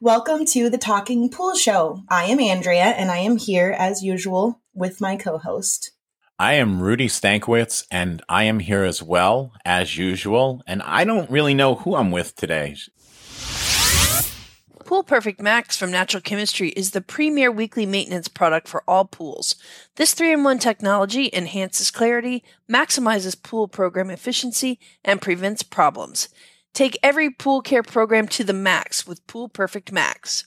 Welcome to the Talking Pool Show. I am Andrea, and I am here as usual with my co host. I am Rudy Stankowitz, and I am here as well, as usual. And I don't really know who I'm with today. Pool Perfect Max from Natural Chemistry is the premier weekly maintenance product for all pools. This 3 in 1 technology enhances clarity, maximizes pool program efficiency, and prevents problems. Take every pool care program to the max with Pool Perfect Max.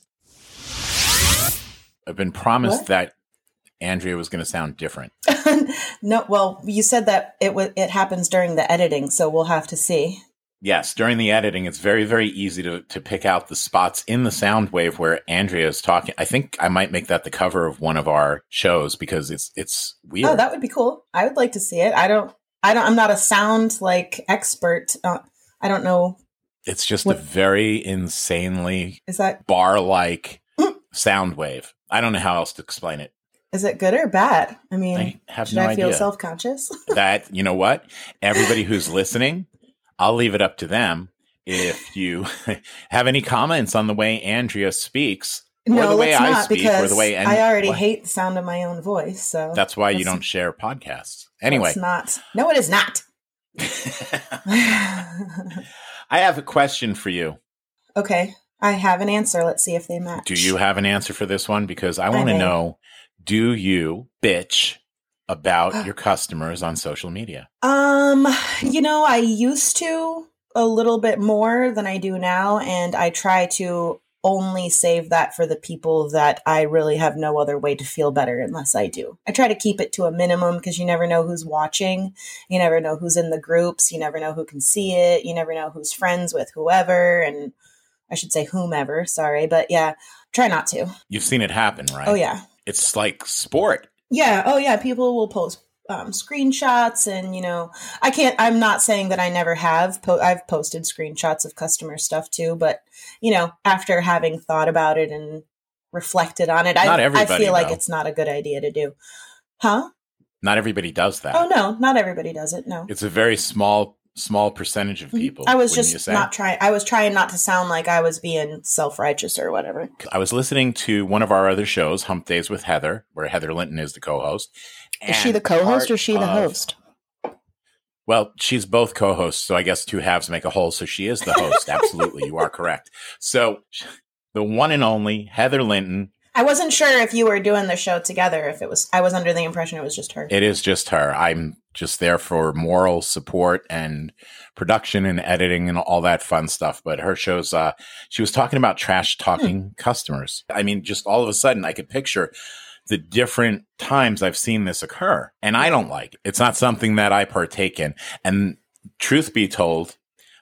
I've been promised What? that Andrea was going to sound different. no, well, you said that it w- it happens during the editing, so we'll have to see. Yes, during the editing, it's very, very easy to, to pick out the spots in the sound wave where Andrea is talking. I think I might make that the cover of one of our shows because it's it's weird. Oh, that would be cool. I would like to see it. I don't. I don't. I'm not a sound like expert. Uh, I don't know. it's just what- a very insanely Is that bar like mm. sound wave. I don't know how else to explain it. is it good or bad? I mean, I have should no I feel self conscious? that you know what everybody who's listening i'll leave it up to them if you have any comments on the way andrea speaks or no, the way i not speak because or the way An- I already What? hate the sound of my own voice. So that's why you don't share podcasts anyway it's not. No, it is not. i have a question for you okay, I have an answer. Let's see if they match. do you have an answer for this one because i want to know do you bitch about your customers on social media Um, you know, I used to a little bit more than I do now, and I try to only save that for the people that I really have no other way to feel better unless I do. I try to keep it to a minimum because you never know who's watching. You never know who's in the groups. You never know who can see it. You never know who's friends with whoever. And I should say whomever, sorry. But yeah, try not to. you've seen it happen right Oh, yeah. it's like sport Yeah. Oh, yeah. People will post um, screenshots, and you know, I can't. I'm not saying that I never have. Po- I've posted screenshots of customer stuff too, but you know, after having thought about it and reflected on it, I, I feel like though. it's not a good idea to do. Huh? not everybody does that Oh no, not everybody does it. No. it's a very small small percentage of people Mm-hmm. I was just not trying. I was trying not to sound like I was being self righteous or whatever. I was listening to one of our other shows, Hump Days with Heather, where Heather Linton is the co-host. Is she the co-host part or she the of- host? Well, she's both co-hosts, so I guess two halves make a whole. So she is the host. Absolutely, you are correct. So the one and only Heather Linton. I wasn't sure if you were doing the show together. If it was, I was under the impression it was just her. It is just her. I'm just there for moral support and production and editing and all that fun stuff. But her shows, uh, she was talking about trash talking customers. I mean, just all of a sudden, I could picture the different times I've seen this occur, and I don't like it. It's not something that I partake in. And truth be told,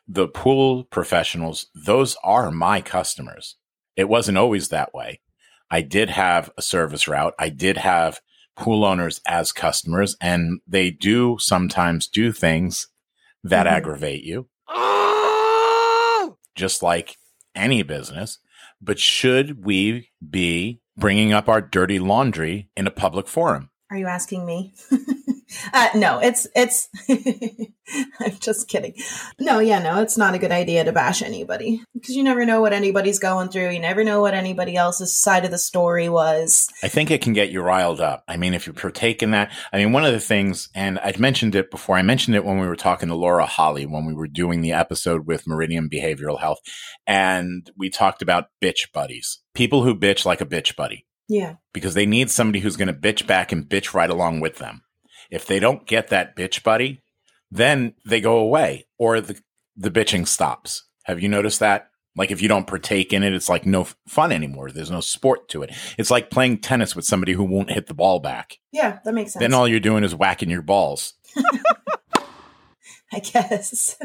the pool professionals, those are my customers. It wasn't always that way. I did have a service route. I did have pool owners as customers, and they do sometimes do things that Mhm. aggravate you, just like any business. But should we be bringing up our dirty laundry in a public forum? Are you asking me? uh, no, it's it's. I'm just kidding. No, yeah, no, it's not a good idea to bash anybody because you never know what anybody's going through. You never know what anybody else's side of the story was. I think it can get you riled up. I mean, if you partake in that, I mean, one of the things, and I'd mentioned it before, I mentioned it when we were talking to Laura Holly when we were doing the episode with Meridian Behavioral Health, and we talked about bitch buddies. People who bitch like a bitch buddy Yeah, because they need somebody who's going to bitch back and bitch right along with them. If they don't get that bitch buddy, then they go away or the, the bitching stops. Have you noticed that? Like if you don't partake in it, it's like no fun anymore. There's no sport to it. It's like playing tennis with somebody who won't hit the ball back. Yeah, that makes sense. Then all you're doing is whacking your balls. I guess.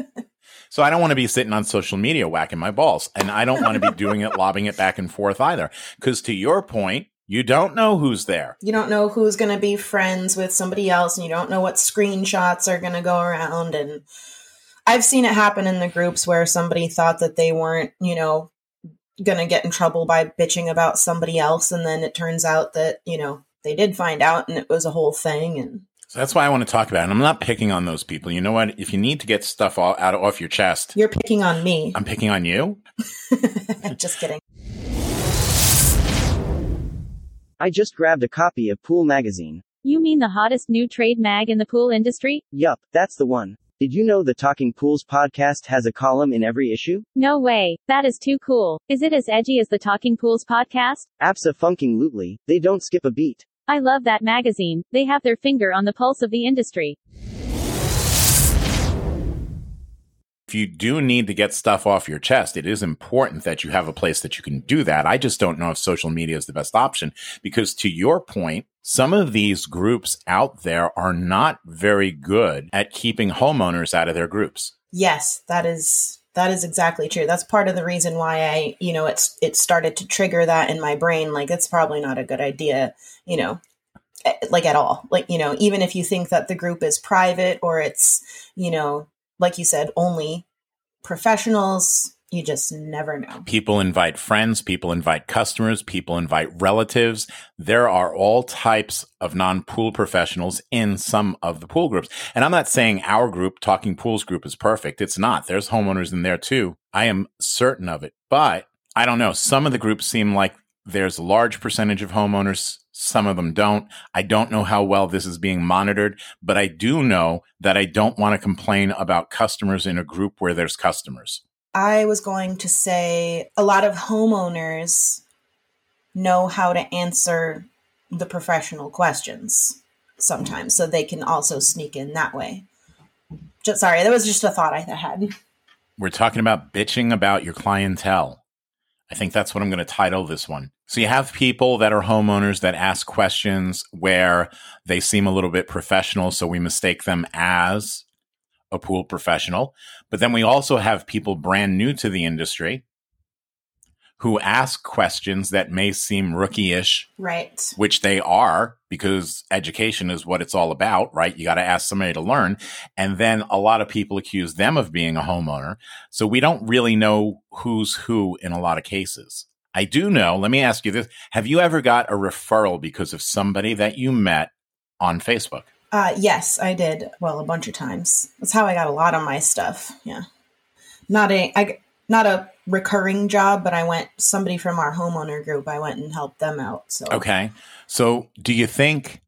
So I don't want to be sitting on social media whacking my balls. And I don't want to be doing it, lobbing it back and forth either. Because to your point, you don't know who's there. you don't know who's going to be friends with somebody else and you don't know what screenshots are going to go around and i've seen it happen in the groups where somebody thought that they weren't you know going to get in trouble by bitching about somebody else and then it turns out that you know they did find out and it was a whole thing and So that's why I want to talk about it. And I'm not picking on those people. You know what? If you need to get stuff all out off your chest, you're picking on me I'm picking on you. just kidding I just grabbed a copy of Pool Magazine. You mean the hottest new trade mag in the pool industry? Yup, that's the one. Did you know the Talking Pools podcast has a column in every issue? No way. That is too cool. Is it as edgy as the Talking Pools podcast? Absa funking lootly, they don't skip a beat. I love that magazine. They have their finger on the pulse of the industry. If you do need to get stuff off your chest, it is important that you have a place that you can do that. I just don't know if social media is the best option because to your point, some of these groups out there are not very good at keeping homeowners out of their groups. Yes, that is that is exactly true. That's part of the reason why I, you know, it's it started to trigger that in my brain. Like it's probably not a good idea, you know, eh, like at all. Like you know, even if you think that the group is private or it's, you know, like you said, only professionals. You just never know. People invite friends, people invite customers, people invite relatives. There are all types of non pool professionals in some of the pool groups. And I'm not saying our group, Talking Pools Group, is perfect. It's not. There's homeowners in there too. I am certain of it. But I don't know. Some of the groups seem like there's a large percentage of homeowners. Some of them don't. I don't know how well this is being monitored, but I do know that I don't want to complain about customers in a group where there's customers. I was going to say a lot of homeowners know how to answer the professional questions sometimes, so they can also sneak in that way. Just sorry, that was just a thought I had. We're talking about bitching about your clientele. I think that's what I'm going to title this one. So you have people that are homeowners that ask questions where they seem a little bit professional, so we mistake them as a pool professional. But then we also have people brand new to the industry who ask questions that may seem rookie-ish Right. which they are because education is what it's all about, right? You got to ask somebody to learn. And then a lot of people accuse them of being a homeowner. So we don't really know who's who in a lot of cases. I do know, let me ask you this. Have you ever got a referral because of somebody that you met on Facebook? Uh, yes, I did. Well, a bunch of times. That's how I got a lot of my stuff. Yeah. Not a, I, not a recurring job, but I went, somebody from our homeowner group, I went and helped them out. So, Okay. So do you think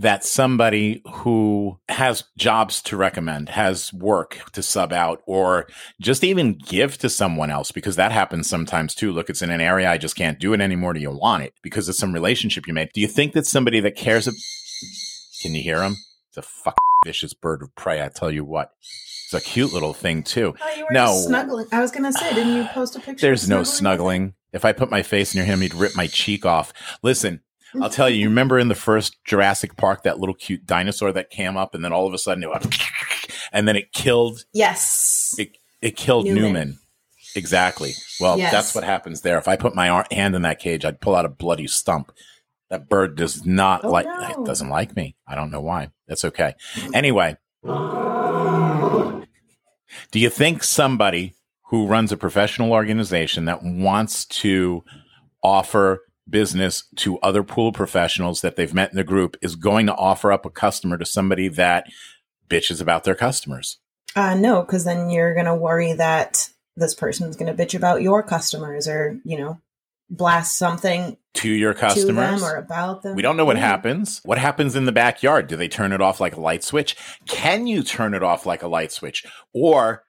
that somebody who has jobs to recommend, has work to sub out, or just even give to someone else, because that happens sometimes too. Look, it's in an area I just can't do it anymore. Do you want it? Because it's some relationship you made. Do you think that somebody that cares, ab- can you hear him? It's a fucking vicious bird of prey. I tell you what. It's a cute little thing too. Oh, you were No. snuggling. I was going to say, didn't you post a picture? There's of no snuggling? snuggling. If I put my face near him, he'd rip my cheek off. Listen, I'll tell you, you remember in the first Jurassic Park, that little cute dinosaur that came up and then all of a sudden it went, and then it killed, Yes. it, it killed Newman. Newman. Exactly. Well, Yes. that's what happens there. If I put my hand in that cage, I'd pull out a bloody stump. That bird does not Oh, like, no. it doesn't like me. I don't know why. That's okay. Anyway, do you think somebody who runs a professional organization that wants to offer business to other pool professionals that they've met in the group is going to offer up a customer to somebody that bitches about their customers? Uh, no, because then you're going to worry that this person's going to bitch about your customers or, you know, blast something To your to customers? them or about them. We don't know what happens. What happens in the backyard? Do they turn it off like a light switch? Can you turn it off like a light switch? Or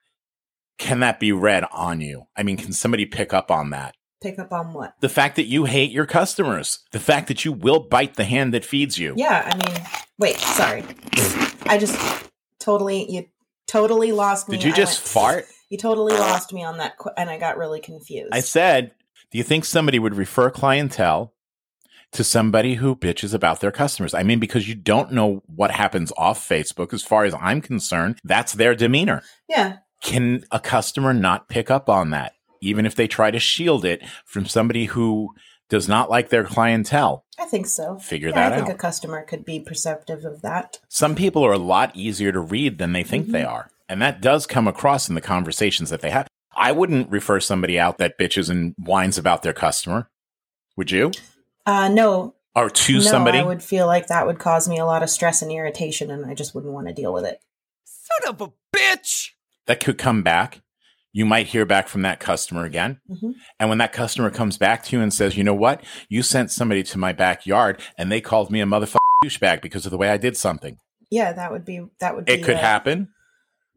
can that be read on you? I mean, can somebody pick up on that? Pick up on what? The fact that you hate your customers, the fact that you will bite the hand that feeds you. Yeah, I mean, wait, sorry. I just totally, you totally lost me. Did you just went- fart? You totally lost me on that, qu- and I got really confused. I said, do you think somebody would refer clientele to somebody who bitches about their customers? I mean, because you don't know what happens off Facebook. As far as I'm concerned, that's their demeanor. yeah, Can a customer not pick up on that, even if they try to shield it from somebody who does not like their clientele? I think so. Figure yeah, that I think out. a customer could be perceptive of that. Some people are a lot easier to read than they think they are. And that does come across in the conversations that they have. I wouldn't refer somebody out that bitches and whines about their customer. Would you? Uh, no, Or to no, somebody? I would feel like that would cause me a lot of stress and irritation, and I just wouldn't want to deal with it. Son of a bitch! that could come back. You might hear back from that customer again. Mhm. And when that customer comes back to you and says, you know what? You sent somebody to my backyard and they called me a motherfucking douchebag because of the way I did something. Yeah, that would be that would be It could a happen.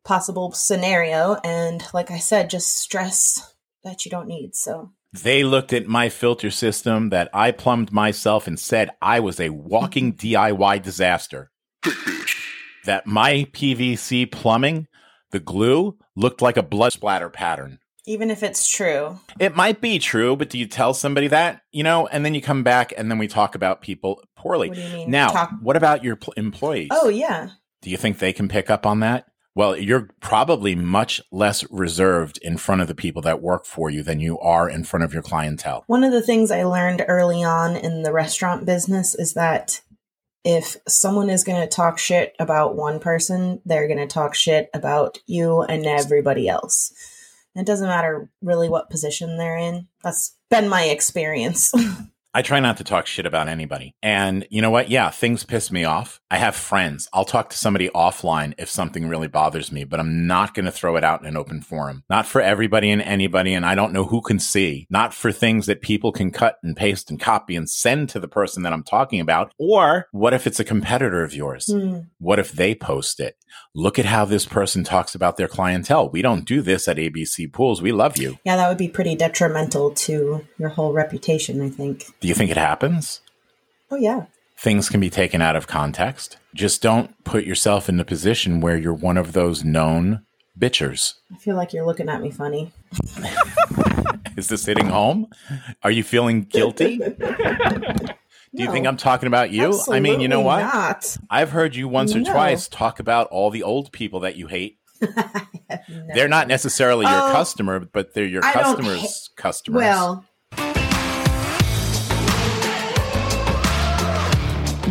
possible scenario, and like I said, just stress that you don't need. So They looked at my filter system that I plumbed myself and said I was a walking DIY disaster. that my PVC plumbing, the glue, looked like a blood splatter pattern. even if it's true, It might be true, but do you tell somebody that, you know, and then you come back and then we talk about people poorly. What do you mean? Now, Talk- what about your pl- employees? oh yeah, Do you think they can pick up on that? Well, you're probably much less reserved in front of the people that work for you than you are in front of your clientele. One of the things I learned early on in the restaurant business is that if someone is going to talk shit about one person, they're going to talk shit about you and everybody else. It doesn't matter really what position they're in. That's been my experience. I try not to talk shit about anybody. And you know what? Yeah, things piss me off. I have friends. I'll talk to somebody offline if something really bothers me, but I'm not going to throw it out in an open forum. Not for everybody and anybody. And I don't know who can see. Not for things that people can cut and paste and copy and send to the person that I'm talking about. Or what if it's a competitor of yours? Hmm. What if they post it? Look at how this person talks about their clientele. We don't do this at ABC Pools. We love you. Yeah, that would be pretty detrimental to your whole reputation, I think. Do you think it happens? Oh, yeah. things can be taken out of context. Just don't put yourself in the position where you're one of those known bitchers. I feel like you're looking at me funny. Is this hitting home? Are you feeling guilty? Do you think I'm talking about you? I mean, you know what? Not. I've heard you once or twice talk about all the old people that you hate. No. They're not necessarily your Oh, customer, but they're your I customers' customers. Well,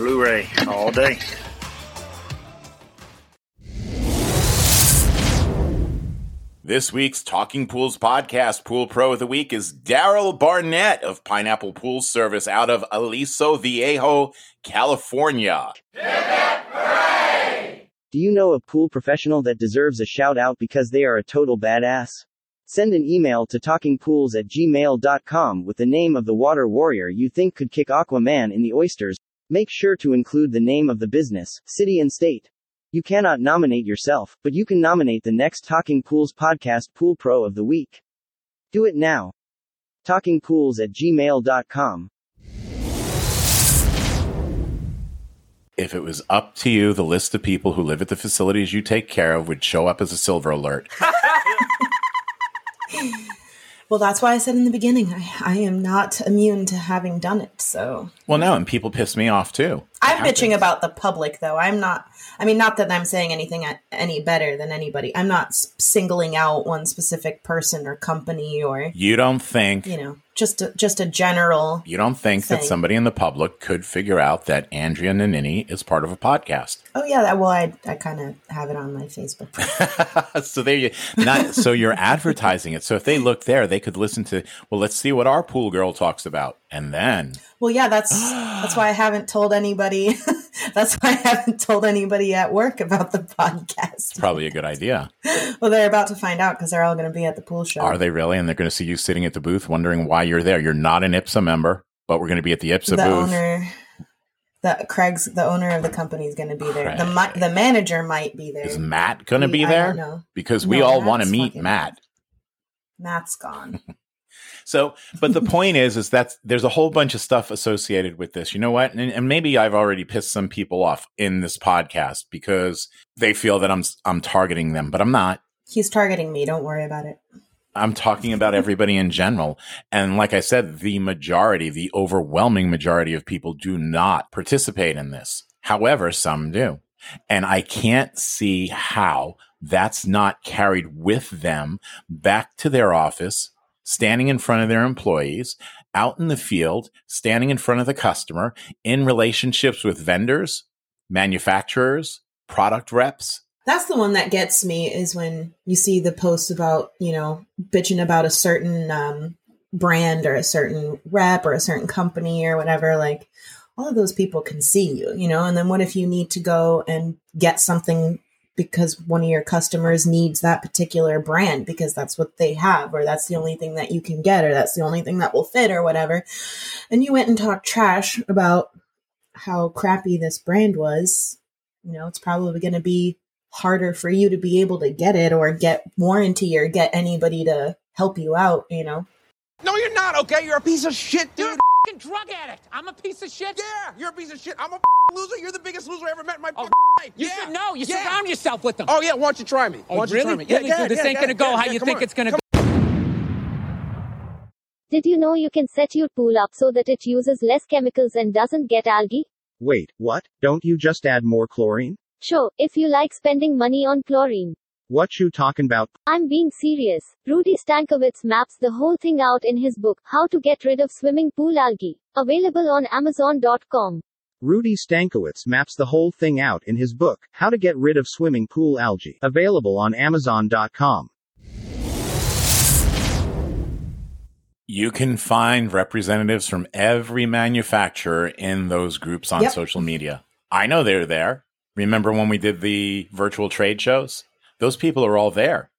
Blu-ray all day. This week's Talking Pools podcast pool pro of the week is Daryl Barnett of Pineapple Pool Service out of Aliso Viejo, California. Do you know a pool professional that deserves a shout out because they are a total badass? Send an email to talkingpools at gmail.com with the name of the water warrior you think could kick Aquaman in the oysters. Make sure to include the name of the business, city, and state. You cannot nominate yourself, but you can nominate the next Talking Pools podcast Pool Pro of the Week. Do it now. Talkingpools at gmail.com. If it was up to you, the list of people who live at the facilities you take care of would show up as a silver alert. well, that's why I said in the beginning, I, I am not immune to having done it. So Well, no, and people piss me off too. I'm It bitching about the public, though. I'm not. I mean, not that I'm saying anything any better than anybody. I'm not singling out one specific person or company or You don't think you know just a, just a general. you don't think that somebody in the public could figure out that Andrea Nanini is part of a podcast. Oh yeah, that, well I I kind of have it on my Facebook. so there you not so you're advertising it. So if they look there, they could listen to well, let's see what our pool girl talks about. And then Well, yeah, that's that's why I haven't told anybody That's why I haven't told anybody at work about the podcast. Probably a good idea. Well, they're about to find out because they're all going to be at the pool show. Are they really? And they're going to see you sitting at the booth wondering why you're there. You're not an IPSSA member, but we're going to be at the IPSSA the booth. owner, the Craig's, the owner of the company is going to be there. The the manager might be there. Is Matt going to be there? Because we all want to meet Matt. Matt's gone. So, but the point is, is that there's a whole bunch of stuff associated with this. You know what? And, and maybe I've already pissed some people off in this podcast because they feel that I'm I'm targeting them, but I'm not. He's targeting me. Don't worry about it. I'm talking about everybody in general. And like I said, the majority, the overwhelming majority of people do not participate in this. However, some do. And I can't see how that's not carried with them back to their office, standing in front of their employees, out in the field, standing in front of the customer, in relationships with vendors, manufacturers, product reps. That's the one that gets me is when you see the posts about, you know, bitching about a certain um, brand or a certain rep or a certain company or whatever. Like, all of those people can see you, you know, and then what if you need to go and get something because one of your customers needs that particular brand because that's what they have or that's the only thing that you can get or that's the only thing that will fit or whatever. And you went and talked trash about how crappy this brand was. You know, it's probably going to be harder for you to be able to get it or get warranty or get anybody to help you out, you know. No, you're not, okay? You're a piece of shit, dude. You're a f***ing drug addict. I'm a piece of shit. Yeah, you're a piece of shit. I'm a f- loser. You're the biggest loser I ever met in my Oh, life. You yeah. should know. You yeah. surround yourself with them. Oh, yeah, why don't you try me? Oh, why don't really? you try me? Really, yeah, dude, this yeah, ain't yeah, gonna go yeah, how yeah, you think on. it's gonna Come go. Did you know you can set your pool up so that it uses less chemicals and doesn't get algae? Wait, what? Don't you just add more chlorine? Sure, if you like spending money on chlorine. What you talking about? I'm being serious. Rudy Stankowitz maps the whole thing out in his book, How to Get Rid of Swimming Pool Algae. Available on Amazon.com. Rudy Stankowitz maps the whole thing out in his book, How to Get Rid of Swimming Pool Algae. Available on Amazon.com. You can find representatives from every manufacturer in those groups on Yep. social media. I know they're there. Remember when we did the virtual trade shows? Those people are all there.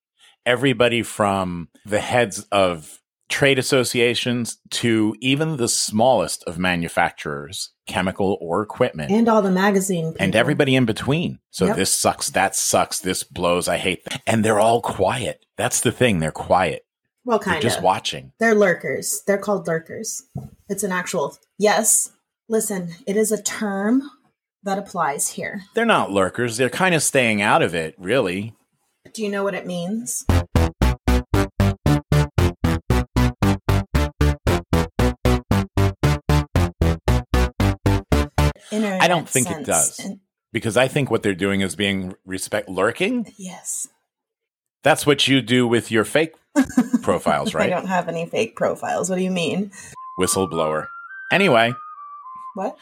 Everybody from the heads of trade associations to even the smallest of manufacturers, chemical or equipment, And all the magazine people. and everybody in between. So Yep. this sucks, that sucks, this blows, I hate that. And they're all quiet. That's the thing. They're quiet. Well, They're kind just of. watching. They're lurkers. They're called lurkers. It's an actual. Yes. Listen, it is a term that applies here. They're not lurkers. They're kind of staying out of it, really. Do you know what it means? I don't think it does. And- Because I think what they're doing is being respect lurking. yes. That's what you do with your fake profiles, right? I don't have any fake profiles. What do you mean? Whistleblower. Anyway, What?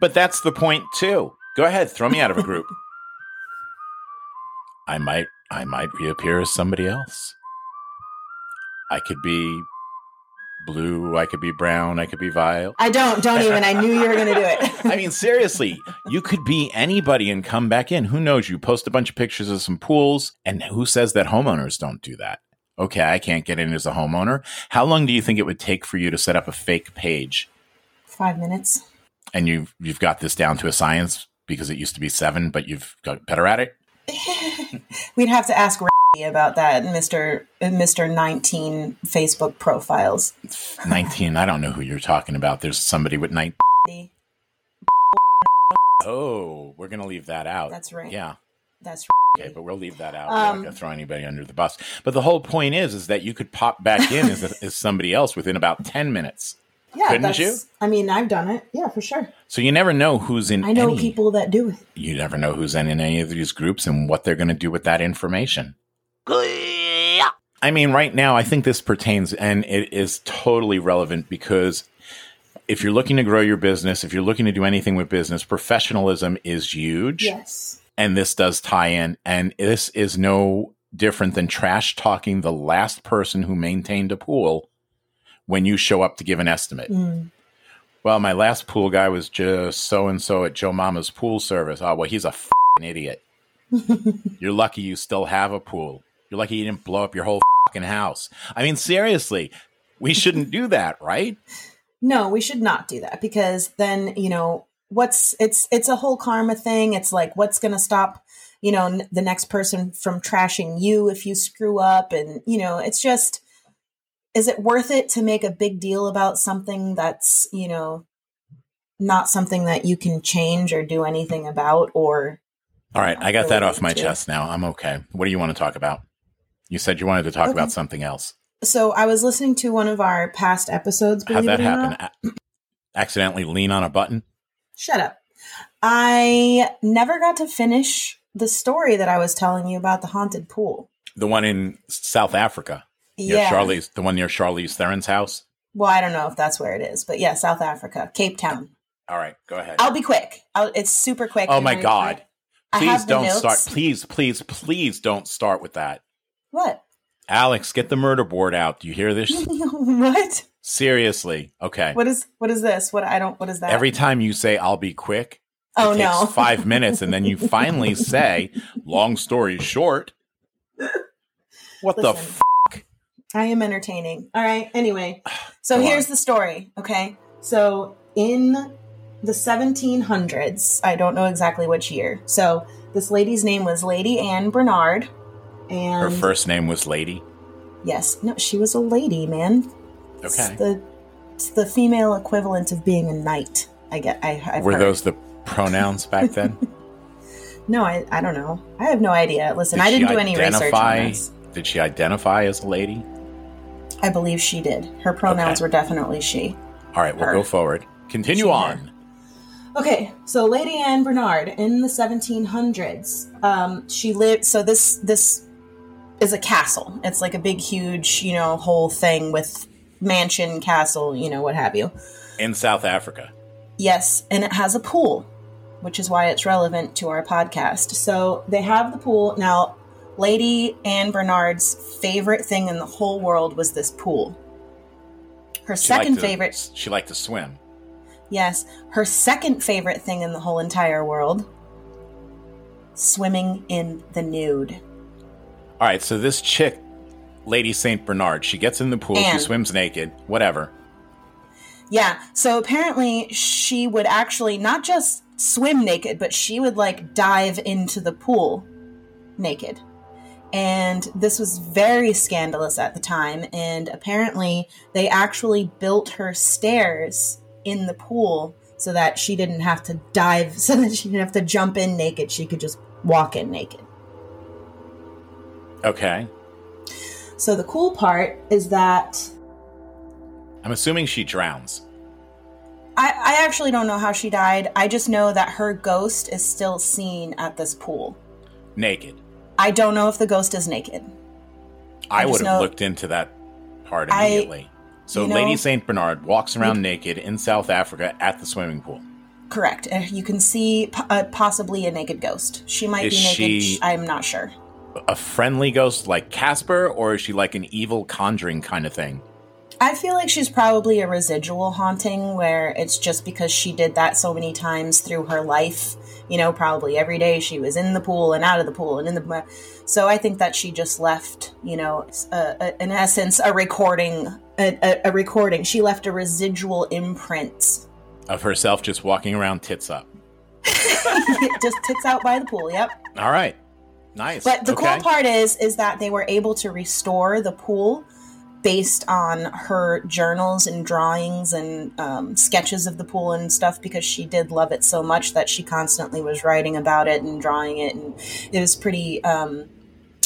but that's the point too. Go ahead, throw me out of a group. I might I might reappear as somebody else. I could be blue, I could be brown, I could be vile. I don't. Don't even. I knew you were going to do it. I mean, seriously, you could be anybody and come back in. Who knows? You post a bunch of pictures of some pools, and who says that homeowners don't do that? Okay, I can't get in as a homeowner. How long do you think it would take for you to set up a fake page? Five minutes. And you've you've got this down to a science because it used to be seven, but you've got better at it. We'd have to ask about that, Mister Mister Nineteen Facebook profiles. Nineteen. I don't know who you're talking about. There's somebody with 19 Oh, we're gonna leave that out. That's right. Yeah. That's Okay, but we'll leave that out. Um, We're not going to throw anybody under the bus. But the whole point is, is that you could pop back in as, as somebody else within about ten minutes. yeah. Couldn't you? I mean, I've done it. Yeah, for sure. So you never know who's in. I know any, people that do it. You never know who's in, in any of these groups and what they're going to do with that information. I mean, right now, I think this pertains and it is totally relevant because if you're looking to grow your business, if you're looking to do anything with business, professionalism is huge. Yes. and this does tie in and this is no different than trash talking the last person who maintained a pool when you show up to give an estimate Mm. Well, my last pool guy was just so and so at Joe Mama's pool service. Oh, well, he's a fing idiot. You're lucky you still have a pool. You're lucky you didn't blow up your whole fucking house. I mean, seriously, we shouldn't do that, right? No, we should not do that because then, you know, what's it's it's a whole karma thing. It's like what's going to stop, you know, n- the next person from trashing you if you screw up and, you know, it's just is it worth it to make a big deal about something that's, you know, not something that you can change or do anything about or All right, I got that off my chest now. I'm okay. What do you want to talk about? You said you wanted to talk Okay. about something else. So I was listening to one of our past episodes. How'd that happen? A- accidentally lean on a button? Shut up. I never got to finish the story that I was telling you about the haunted pool. The one in South Africa. Yeah. Charlie's, the one near Charlize Theron's house. Well, I don't know if that's where it is, but yeah, South Africa, Cape Town. All right, go ahead. I'll be quick. I'll, it's super quick. oh my God. Please don't notes. start. Please, please, please don't start with that. What? Alex, get the murder board out. Do you hear this? what? Seriously. Okay. What is what is this? What I don't. What is that? Every time you say I'll be quick, oh it takes no. five minutes, and then you finally say, long story short. What the Listen. f- I am entertaining. All right. Anyway, so Go here's on. the story. Okay. So in the 1700s, I don't know exactly which year. So this lady's name was Lady Anne Bernard, and her first name was Lady? yes, no, she was a lady, man. It's Okay. the it's the female equivalent of being a knight. I get. I I've Were heard. those the pronouns back then? No, I I don't know. I have no idea. Listen, Did I didn't do any research on this. Did she identify as a lady? I believe she did. Her pronouns Okay. were definitely she. All right, we'll Her. go forward. Continue She, on. Okay, so Lady Anne Bernard in the 1700s, um, she lived. So this this is a castle. It's like a big, huge, you know, whole thing with mansion, castle, you know, what have you. In South Africa. Yes, and it has a pool, which is why it's relevant to our podcast. So they have the pool now. Lady Anne Bernard's favorite thing in the whole world was this pool. Her She second to- favorite She liked to swim. Yes, her second favorite thing in the whole entire world swimming in the nude. All right, so this chick, Lady Saint Bernard, she gets in the pool, she swims naked, whatever. Yeah, so apparently she would actually not just swim naked, but she would like dive into the pool naked. And this was very scandalous at the time. And apparently, they actually built her stairs in the pool so that she didn't have to dive, so that she didn't have to jump in naked. She could just walk in naked. Okay. So the cool part is that I'm assuming she drowns. I, I actually don't know how she died. I just know that her ghost is still seen at this pool. Naked. I don't know if the ghost is naked. I, I would have know- looked into that part I- immediately. so you know- Lady Saint Bernard walks around naked in South Africa at the swimming pool. Correct. Uh, You can see uh, possibly a naked ghost. She might Is be naked. she- I'm not sure. A friendly ghost like Casper, or is she like an evil conjuring kind of thing? I feel like she's probably a residual haunting where it's just because she did that so many times through her life. You know, probably every day she was in the pool and out of the pool and in the. So I think that she just left, you know, a, a, in essence, a recording, a, a, a recording. She left a residual imprint. Of herself just walking around tits up. just tits out by the pool. Yep. All right. Nice. But the okay. cool part is is that they were able to restore the pool based on her journals and drawings and um, sketches of the pool and stuff because she did love it so much that she constantly was writing about it and drawing it and it was pretty um,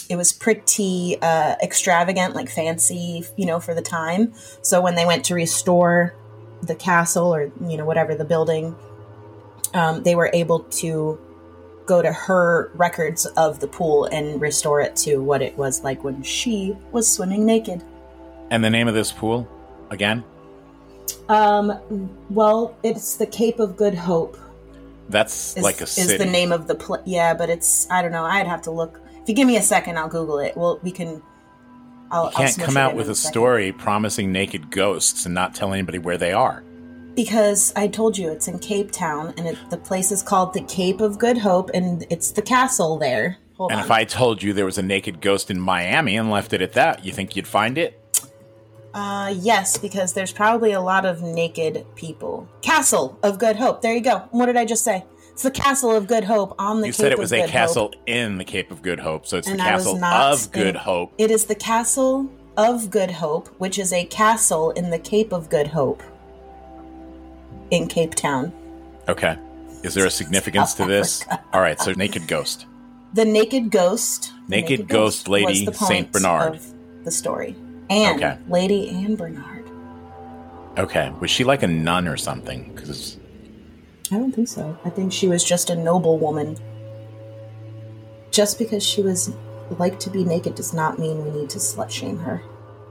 it was pretty uh, extravagant like fancy you know for the time so when they went to restore the castle or you know whatever the building um, they were able to go to her records of the pool and restore it to what it was like when she was swimming naked. And the name of this pool again? Um, well, it's the Cape of Good Hope. That's Is, like a city. is the name of the pl- yeah, but it's I don't know. I'd have to look. If you give me a second, I'll Google it. Well, we can. I'll, You can't come out with in a story promising naked ghosts and not tell anybody where they are. Because I told you it's in Cape Town, and it, the place is called the Cape of Good Hope, and it's the castle there. Hold and on. if I told you there was a naked ghost in Miami and left it at that, you think you'd find it? Uh, yes, because there's probably a lot of naked people. Castle of Good Hope. There you go. What did I just say? It's the Castle of Good Hope on the Cape of Good Hope. you Cape said it was a Good castle Hope. in the Cape of Good Hope, so it's And the castle of Good in- Hope. It is the Castle of Good Hope, which is a castle in the Cape of Good Hope in Cape Town. Okay. Is there a significance to this? All right, so naked ghost. The naked ghost. the Naked ghost lady, Saint Bernard. The story. And Okay. Lady Anne Bernard. Okay, was she like a nun or something? Because I don't think so. I think she was just a noble woman. Just because she was like to be naked does not mean we need to slut shame her.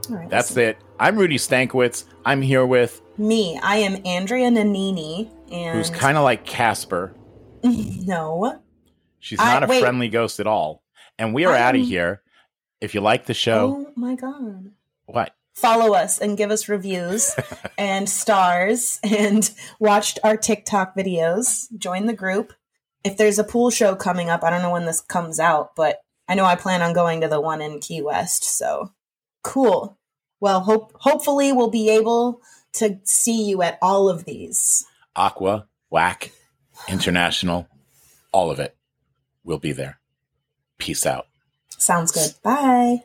Right. that's it. I'm Rudy Stankowitz. I'm here with Me, I am Andrea Nanini, and who's kind of like Casper. no, She's I- not a wait. friendly ghost at all. And we are out of here. If you like the show, oh my god, what? follow us and give us reviews and stars, and watch our TikTok videos. Join the group. If there's a pool show coming up, I don't know when this comes out, but I know I plan on going to the one in Key West. So cool. Well, hope hopefully we'll be able to see you at all of these. Aqua, Whack, International, all of it. We'll be there. Peace out. Sounds good. Bye.